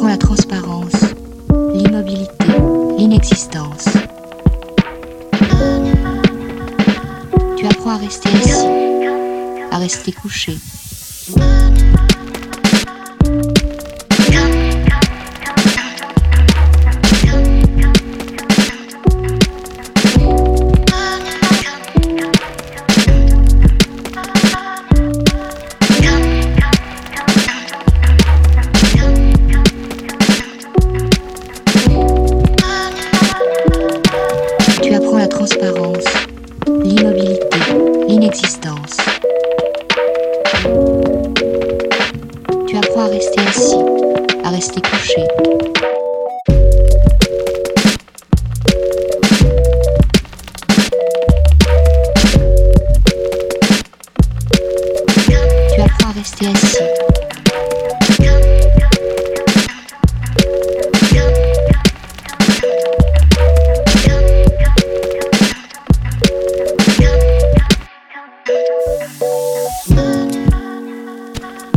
apprends la transparence, l'immobilité, l'inexistence. Tu apprends à rester assis, à rester couché. L'immobilité, l'inexistence. Tu apprends à rester assis, à rester couché.